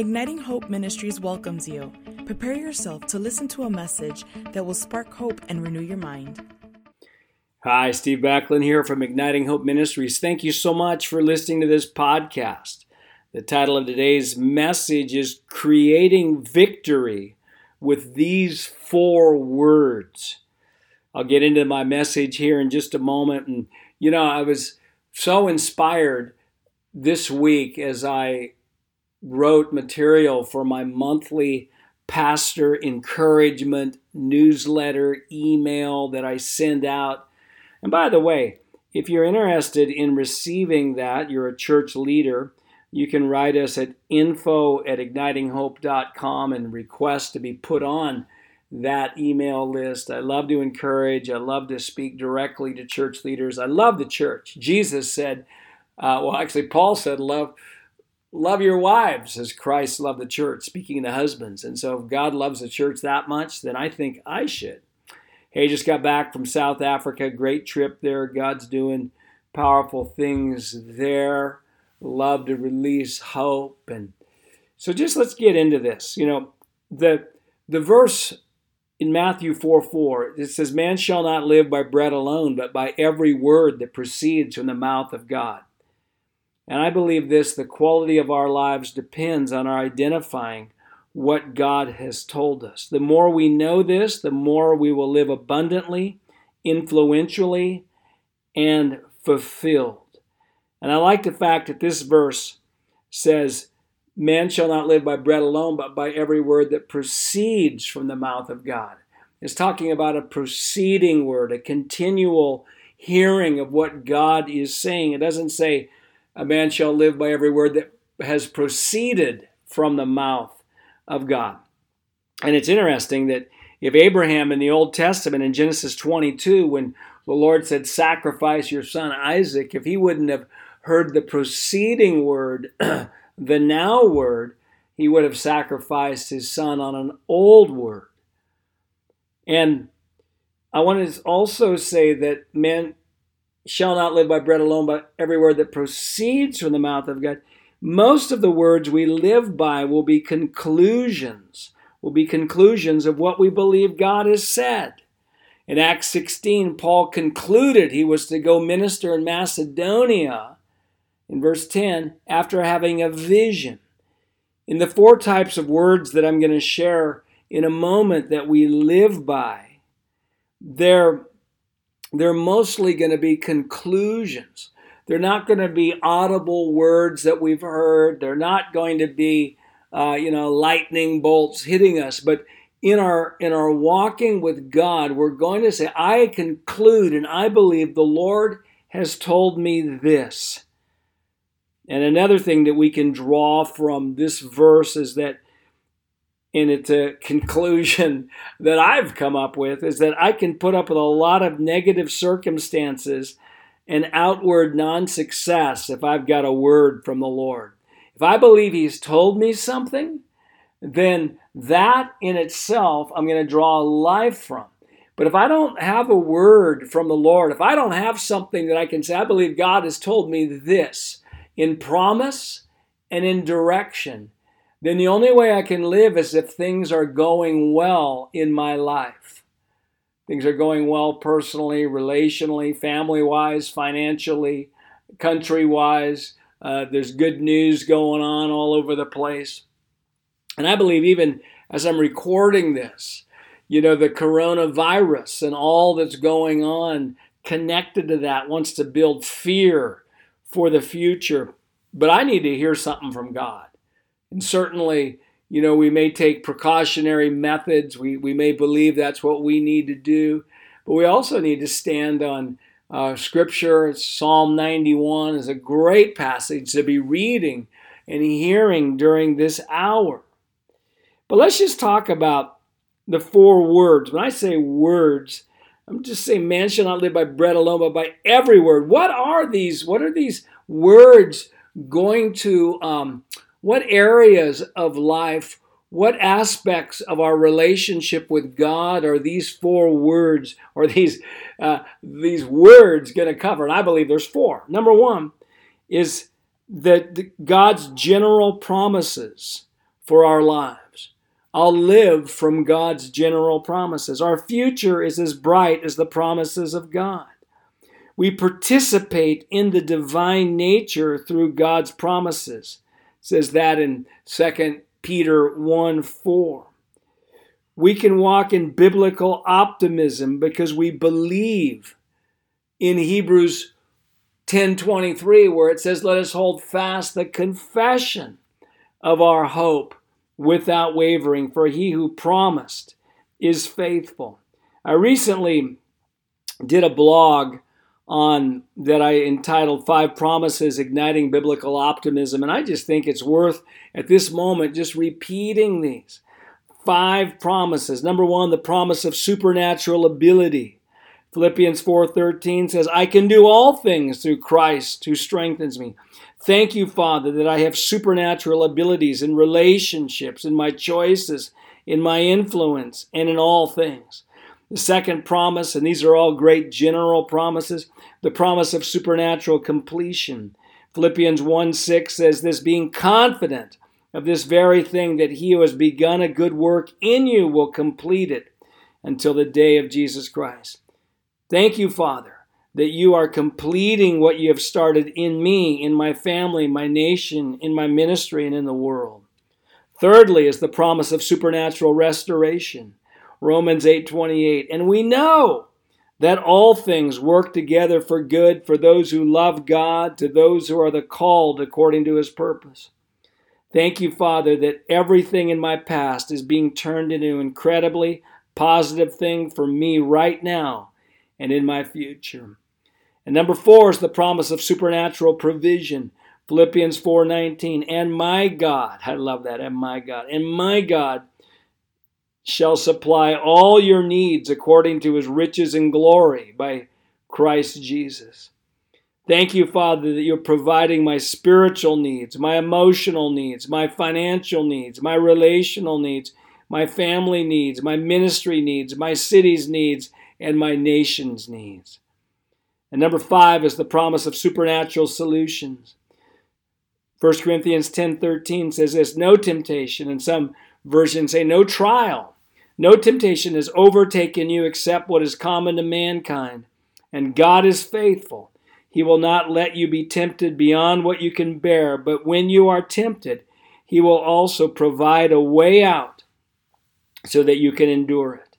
Igniting Hope Ministries welcomes you. Prepare yourself to listen to a message that will spark hope and renew your mind. Hi, Steve Backlund here from Igniting Hope Ministries. Thank you so much for listening to this podcast. The title of today's message is Creating Victory with These Four Words. I'll get into my message here in just a moment. And, you know, I was so inspired this week as I wrote material for my monthly pastor encouragement newsletter email that I send out. And by the way, if you're interested in receiving that, you're a church leader, you can write us at info at ignitinghope.com and request to be put on that email list. I love to encourage, I love to speak directly to church leaders. I love the church. Jesus said, uh, well, actually, Paul said, love. Love your wives as Christ loved the church, speaking to husbands. And so, if God loves the church that much, then I think I should. Hey, just got back from South Africa. Great trip there. God's doing powerful things there love to release hope and so just let's get into this you know the the verse in Matthew 4 4, it says, Man shall not live by bread alone, but by every word that proceeds from the mouth of God. And I believe this the quality of our lives depends on our identifying what God has told us. The more we know this, the more we will live abundantly, influentially, and fulfilled. And I like the fact that this verse says, Man shall not live by bread alone, but by every word that proceeds from the mouth of God. It's talking about a proceeding word, a continual hearing of what God is saying. It doesn't say, A man shall live by every word that has proceeded from the mouth of God. And it's interesting that if Abraham in the Old Testament in Genesis 22, when the Lord said, Sacrifice your son Isaac, if he wouldn't have heard the preceding word, the now word, he would have sacrificed his son on an old word. And I want to also say that men shall not live by bread alone, but every word that proceeds from the mouth of God. Most of the words we live by will be conclusions, will be conclusions of what we believe God has said. In Acts 16, Paul concluded he was to go minister in Macedonia in verse 10 after having a vision. In the four types of words that I'm going to share in a moment that we live by, they're, they're mostly going to be conclusions. They're not going to be audible words that we've heard. They're not going to be, uh, you know, lightning bolts hitting us. But in our in our walking with God, we're going to say, I conclude and I believe the Lord has told me this. And another thing that we can draw from this verse is that, in its a conclusion that I've come up with, is that I can put up with a lot of negative circumstances and outward non success if I've got a word from the Lord. If I believe He's told me something, then that in itself I'm going to draw life from. But if I don't have a word from the Lord, if I don't have something that I can say, I believe God has told me this, in promise and in direction, then the only way I can live is if things are going well in my life. Things are going well personally, relationally, family wise, financially, country wise. Uh, there's good news going on all over the place. And I believe even as I'm recording this, you know, the coronavirus and all that's going on connected to that wants to build fear for the future. But I need to hear something from God. And certainly, you know, we may take precautionary methods. We, we may believe that's what we need to do. But we also need to stand on uh, Scripture. Psalm 91 is a great passage to be reading and hearing during this hour. But let's just talk about the four words. When I say words, I'm just saying man shall not live by bread alone, but by every word. What are these? What are these words going to, um, what areas of life, what aspects of our relationship with God are these four words or these, uh, these words going to cover? And I believe there's four. Number one is that God's general promises for our lives. I'll live from God's general promises. Our future is as bright as the promises of God. We participate in the divine nature through God's promises. Says that in 2 Peter 1 4. We can walk in biblical optimism because we believe in Hebrews 10:23 where it says let us hold fast the confession of our hope without wavering for he who promised is faithful. I recently did a blog on that I entitled Five Promises Igniting Biblical Optimism and I just think it's worth at this moment just repeating these five promises. Number 1, the promise of supernatural ability. Philippians 4:13 says, "I can do all things through Christ who strengthens me." Thank you, Father, that I have supernatural abilities in relationships, in my choices, in my influence, and in all things. The second promise, and these are all great general promises, the promise of supernatural completion. Philippians 1 6 says this, being confident of this very thing, that he who has begun a good work in you will complete it until the day of Jesus Christ. Thank you, Father, that you are completing what you have started in me, in my family, my nation, in my ministry, and in the world. Thirdly is the promise of supernatural restoration. Romans 8:28. And we know that all things work together for good for those who love God, to those who are the called according to his purpose. Thank you, Father, that everything in my past is being turned into an incredibly positive thing for me right now and in my future. And number four is the promise of supernatural provision. Philippians 4:19. And my God, I love that, and my God, and my God shall supply all your needs according to his riches and glory by Christ Jesus. Thank you, Father, that you're providing my spiritual needs, my emotional needs, my financial needs, my relational needs, my family needs, my ministry needs, my city's needs, and my nation's needs. And number five is the promise of supernatural solutions. 1 Corinthians 10:13 says this, no temptation, and some versions say no trial. No temptation has overtaken you except what is common to mankind. And God is faithful. He will not let you be tempted beyond what you can bear, but when you are tempted, He will also provide a way out so that you can endure it.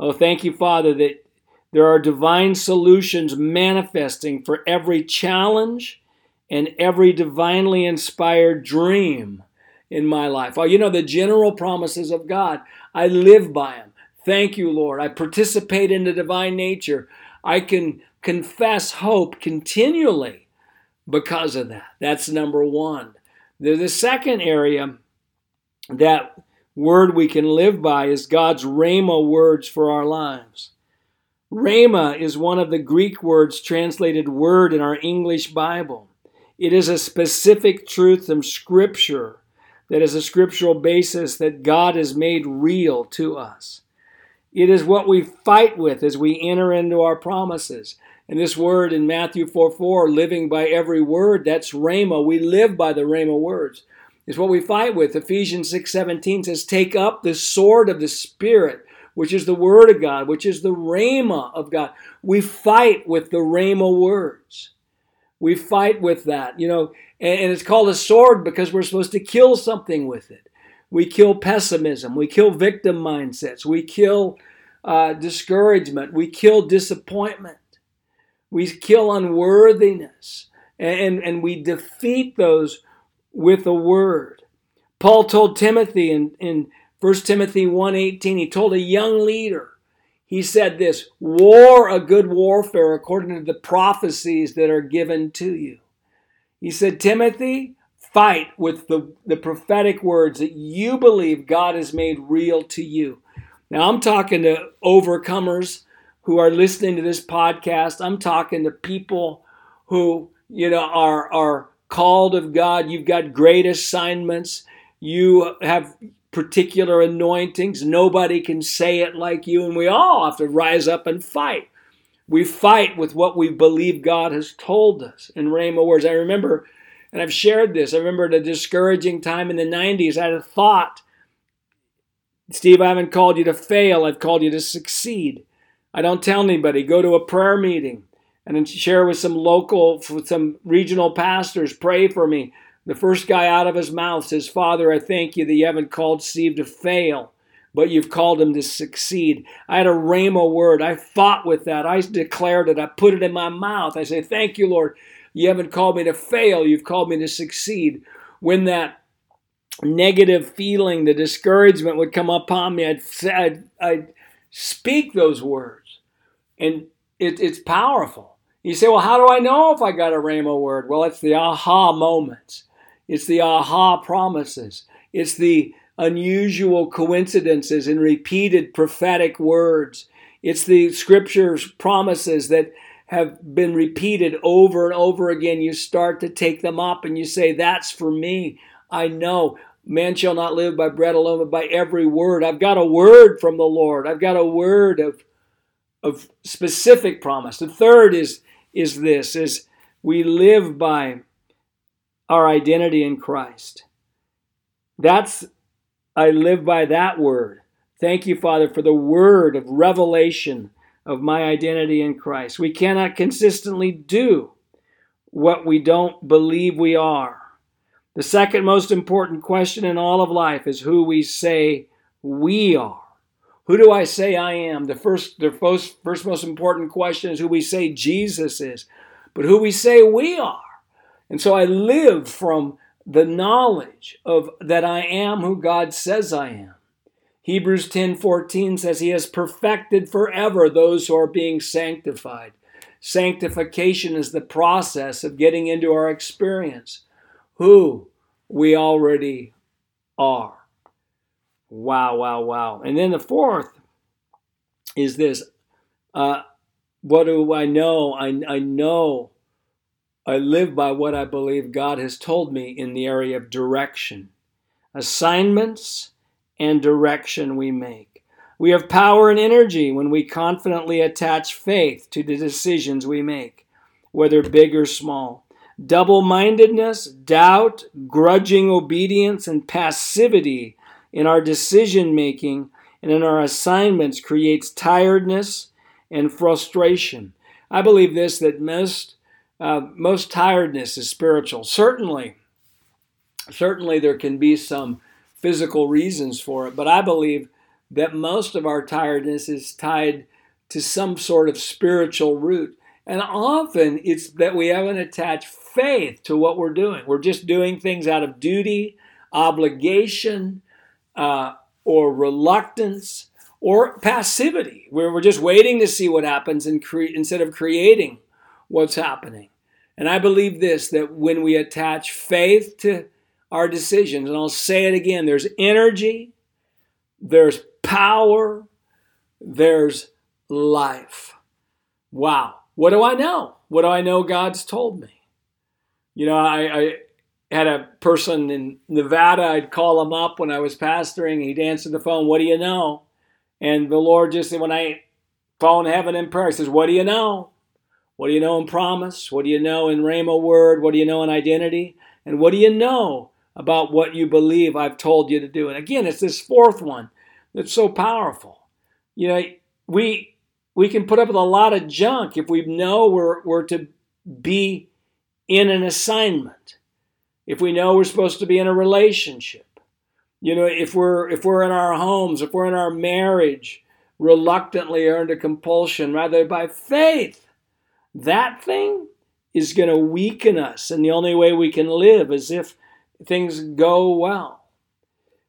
Oh, thank you, Father, that there are divine solutions manifesting for every challenge and every divinely inspired dream in my life. Oh, you know, the general promises of God, I live by them. Thank you, Lord. I participate in the divine nature. I can confess hope continually because of that. That's number one. The, second area that word we can live by is God's Rhema words for our lives. Rhema is one of the Greek words translated word in our English Bible. It is a specific truth from Scripture that is a scriptural basis that God has made real to us. It is what we fight with as we enter into our promises. And this word in Matthew 4 4, living by every word, that's Rhema. We live by the Rhema words is what we fight with. Ephesians 6:17 says, "Take up the sword of the spirit, which is the word of God, which is the rhema of God." We fight with the rhema words. We fight with that, you know, and it's called a sword because we're supposed to kill something with it. We kill pessimism, we kill victim mindsets, we kill uh, discouragement, we kill disappointment, we kill unworthiness, and, and we defeat those with a word. Paul told Timothy in, in 1 Timothy 1.18, he told a young leader, he said this, war a good warfare according to the prophecies that are given to you. He said, Timothy, fight with the, the prophetic words that you believe God has made real to you. Now, I'm talking to overcomers who are listening to this podcast. I'm talking to people who, you know, are, are called of God. You've got great assignments. You have particular anointings. Nobody can say it like you, and we all have to rise up and fight. We fight with what we believe God has told us in Rhema words. I remember And I've shared this. I remember at a discouraging time in the 90s, I had a thought Steve, I haven't called you to fail, I've called you to succeed. I don't tell anybody. Go to a prayer meeting and then share with some local, with some regional pastors. Pray for me. The first guy out of his mouth says, Father, I thank you that you haven't called Steve to fail, but you've called him to succeed. I had a rhema word. I fought with that. I declared it. I put it in my mouth. I say, Thank you, Lord. You haven't called me to fail. You've called me to succeed. When that negative feeling, the discouragement would come upon me, I'd, I'd, I'd speak those words. And it, it's powerful. You say, well, how do I know if I got a rhema word? Well, it's the aha moments. It's the aha promises. It's the unusual coincidences and repeated prophetic words. It's the scriptures promises that have been repeated over and over again. You start to take them up and you say, That's for me. I know. Man shall not live by bread alone, but by every word. I've got a word from the Lord. I've got a word of, of specific promise. The third is, is this is we live by our identity in Christ. That's I live by that word. Thank you, Father, for the word of revelation of my identity in Christ. We cannot consistently do what we don't believe we are. The second most important question in all of life is who we say we are. Who do I say I am? The first, the first, first most important question is who we say Jesus is, but who we say we are. And so I live from the knowledge of that I am who God says I am. Hebrews 10:14 says he has perfected forever those who are being sanctified. Sanctification is the process of getting into our experience who we already are. Wow, wow, wow. And then the fourth is this uh, what do I know? I, I know I live by what I believe God has told me in the area of direction, assignments, and direction we make. We have power and energy when we confidently attach faith to the decisions we make, whether big or small. Double mindedness, doubt, grudging obedience, and passivity in our decision making and in our assignments creates tiredness and frustration. I believe this that most uh, most tiredness is spiritual. Certainly, certainly there can be some physical reasons for it, but I believe that most of our tiredness is tied to some sort of spiritual root. And often it's that we haven't attached faith to what we're doing. We're just doing things out of duty, obligation, uh, or reluctance, or passivity, where we're just waiting to see what happens and cre- instead of creating what's happening. And I believe this that when we attach faith to our decisions, and I'll say it again there's energy, there's power, there's life. Wow. What do I know? What do I know God's told me? You know, I, I had a person in Nevada, I'd call him up when I was pastoring, he'd answer the phone, What do you know? And the Lord just when I phone heaven in prayer, he says, What do you know? What do you know in promise? What do you know in Rhema word? What do you know in identity? And what do you know about what you believe I've told you to do? And again, it's this fourth one that's so powerful. You know, we we can put up with a lot of junk if we know we're, we're to be in an assignment, if we know we're supposed to be in a relationship, you know, if we're if we're in our homes, if we're in our marriage, reluctantly or under compulsion, rather by faith, that thing is going to weaken us, and the only way we can live is if things go well.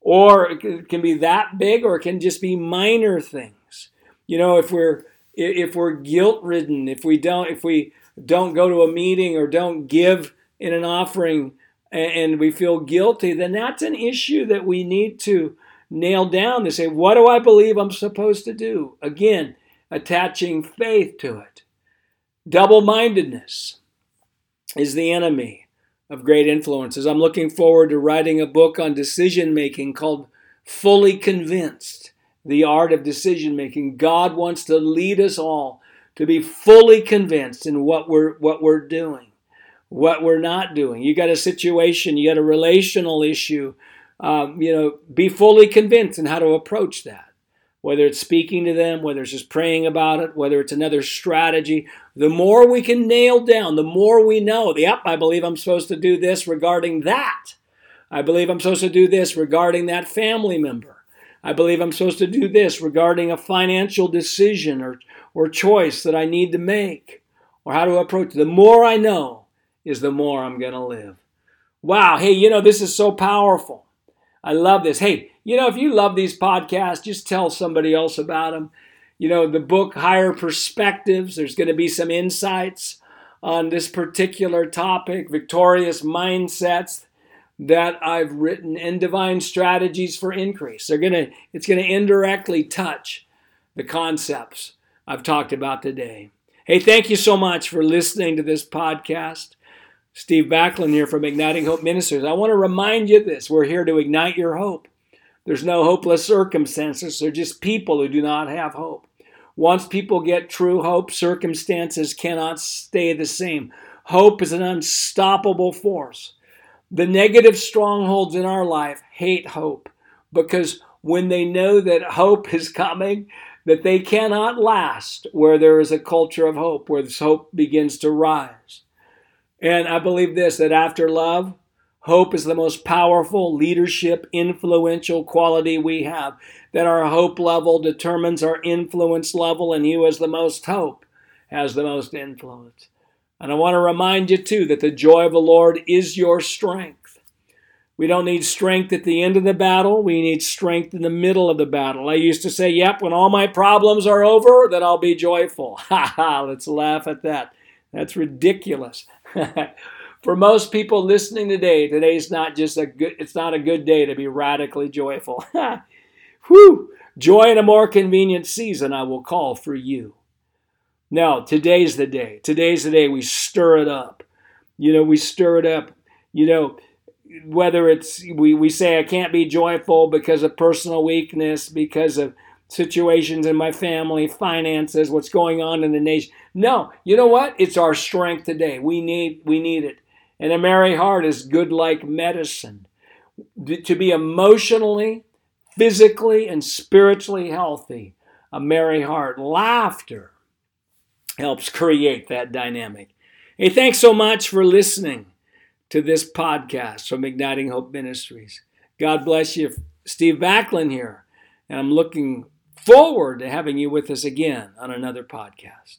Or it can be that big, or it can just be minor things. You know, if we're if we're guilt ridden, if we don't, if we don't go to a meeting or don't give in an offering and we feel guilty, then that's an issue that we need to nail down to say, what do I believe I'm supposed to do? Again, attaching faith to it. Double mindedness is the enemy of great influences. I'm looking forward to writing a book on decision making called Fully Convinced the art of decision making. God wants to lead us all to be fully convinced in what we're what we're doing. what we're not doing. You got a situation, you got a relational issue. Um, you know, be fully convinced in how to approach that. Whether it's speaking to them, whether it's just praying about it, whether it's another strategy, the more we can nail down, the more we know. Yep, I believe I'm supposed to do this regarding that. I believe I'm supposed to do this regarding that family member. I believe I'm supposed to do this regarding a financial decision or, or choice that I need to make or how to approach. The more I know is the more I'm going to live. Wow. Hey, you know, this is so powerful. I love this. Hey, you know, if you love these podcasts, just tell somebody else about them. You know, the book Higher Perspectives, there's going to be some insights on this particular topic, victorious mindsets that I've written and divine strategies for increase. They're going to it's going to indirectly touch the concepts I've talked about today. Hey, thank you so much for listening to this podcast. Steve Backlund here from Igniting Hope Ministries. I want to remind you this. We're here to ignite your hope. There's no hopeless circumstances. They're just people who do not have hope. Once people get true hope, circumstances cannot stay the same. Hope is an unstoppable force. The negative strongholds in our life hate hope because when they know that hope is coming, that they cannot last where there is a culture of hope, where this hope begins to rise. And I believe this that after love, hope is the most powerful leadership, influential quality we have. That our hope level determines our influence level, and who has the most hope has the most influence. And I want to remind you, too, that the joy of the Lord is your strength. We don't need strength at the end of the battle. We need strength in the middle of the battle. I used to say, yep, when all my problems are over, then I'll be joyful. Ha ha, let's laugh at that. That's ridiculous. For most people listening today, today's not just a good it's not a good day to be radically joyful. Whew! Joy in a more convenient season I will call for you. Now, today's the day. Today's the day we stir it up. You know, we stir it up. You know, whether it's we, we say I can't be joyful because of personal weakness, because of situations in my family, finances, what's going on in the nation. No, you know what? It's our strength today. We need we need it. And a merry heart is good like medicine. To be emotionally, physically, and spiritually healthy, a merry heart. Laughter helps create that dynamic. Hey, thanks so much for listening to this podcast from Igniting Hope Ministries. God bless you. Steve Backlund here, and I'm looking forward to having you with us again on another podcast.